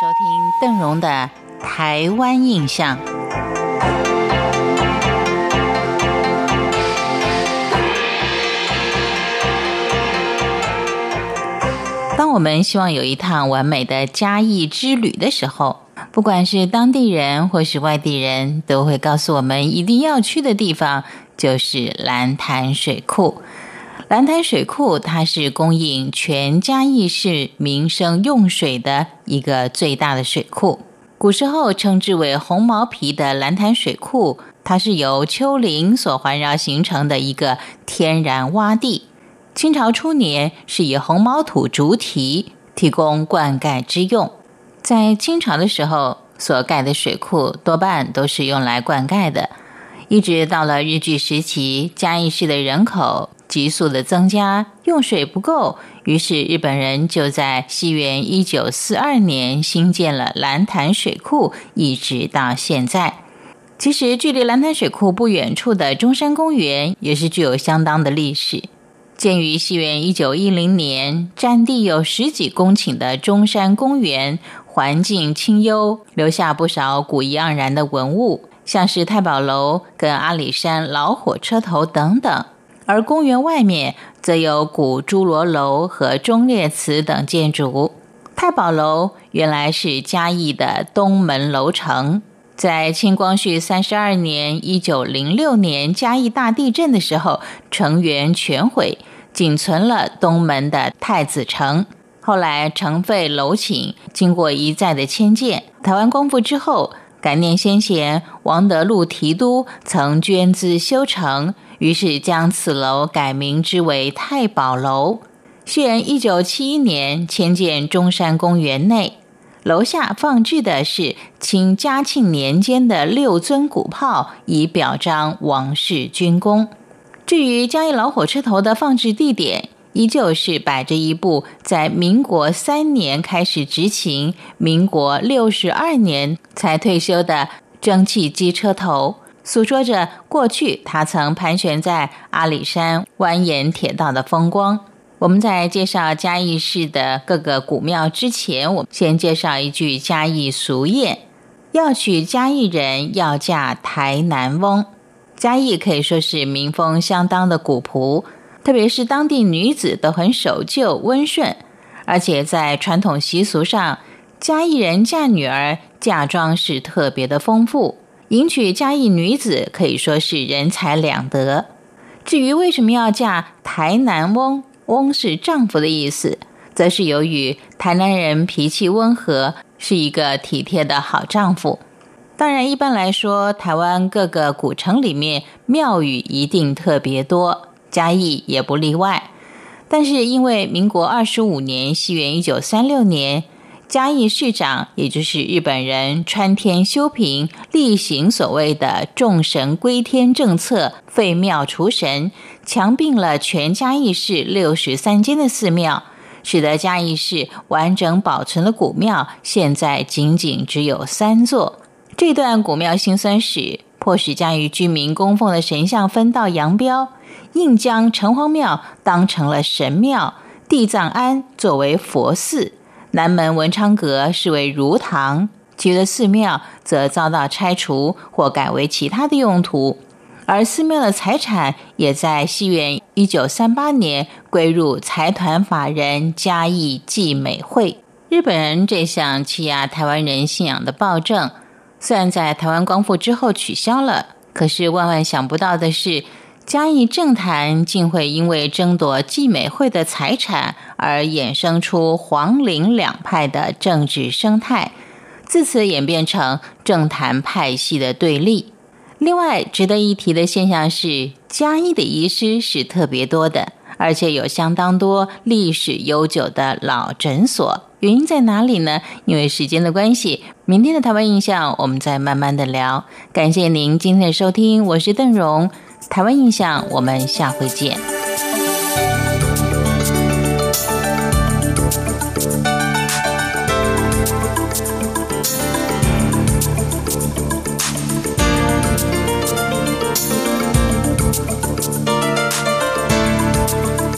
收听邓荣的《台湾印象》。当我们希望有一趟完美的嘉义之旅的时候，不管是当地人或是外地人，都会告诉我们一定要去的地方就是蓝潭水库。蓝潭水库它是供应全嘉义市民生用水的一个最大的水库。古时候称之为红毛皮的蓝潭水库，它是由丘陵所环绕形成的一个天然洼地。清朝初年是以红毛土主体，提供灌溉之用。在清朝的时候所盖的水库多半都是用来灌溉的，一直到了日据时期，嘉义市的人口。急速的增加，用水不够，于是日本人就在西元一九四二年新建了蓝潭水库，一直到现在。其实，距离蓝潭水库不远处的中山公园也是具有相当的历史。建于西元一九一零年，占地有十几公顷的中山公园，环境清幽，留下不少古意盎然的文物，像是太保楼跟阿里山老火车头等等。而公园外面则有古侏罗楼和忠烈祠等建筑。太保楼原来是嘉义的东门楼城，在清光绪三十二年（一九零六年）嘉义大地震的时候，城垣全毁，仅存了东门的太子城。后来城废楼寝，经过一再的迁建，台湾光复之后，感念先贤王德禄提督曾捐资修成。于是将此楼改名之为太保楼。现一九七一年迁建中山公园内，楼下放置的是清嘉庆年间的六尊古炮，以表彰王室军功。至于嘉义老火车头的放置地点，依旧是摆着一部在民国三年开始执勤，民国六十二年才退休的蒸汽机车头。诉说着过去他曾盘旋在阿里山蜿蜒铁道的风光。我们在介绍嘉义市的各个古庙之前，我们先介绍一句嘉义俗谚：“要娶嘉义人，要嫁台南翁。”嘉义可以说是民风相当的古朴，特别是当地女子都很守旧温顺，而且在传统习俗上，嘉义人嫁女儿嫁妆是特别的丰富。迎娶嘉义女子可以说是人财两得。至于为什么要嫁台南翁，翁是丈夫的意思，则是由于台南人脾气温和，是一个体贴的好丈夫。当然，一般来说，台湾各个古城里面庙宇一定特别多，嘉义也不例外。但是因为民国二十五年（西元一九三六年）。嘉义市长，也就是日本人川天修平，例行所谓的众神归天政策，废庙除神，强并了全嘉义市六十三间的寺庙，使得嘉义市完整保存了古庙，现在仅仅只有三座。这段古庙辛酸史，迫使嘉义居民供奉的神像分道扬镳，硬将城隍庙当成了神庙，地藏庵作为佛寺。南门文昌阁视为儒堂，其余的寺庙则遭到拆除或改为其他的用途，而寺庙的财产也在西元一九三八年归入财团法人嘉义济美会。日本人这项欺压台湾人信仰的暴政，虽然在台湾光复之后取消了，可是万万想不到的是。嘉义政坛竟会因为争夺纪美会的财产而衍生出黄陵两派的政治生态，自此演变成政坛派系的对立。另外，值得一提的现象是，嘉义的遗失是特别多的，而且有相当多历史悠久的老诊所。原因在哪里呢？因为时间的关系，明天的台湾印象我们再慢慢的聊。感谢您今天的收听，我是邓荣。台湾印象，我们下回见。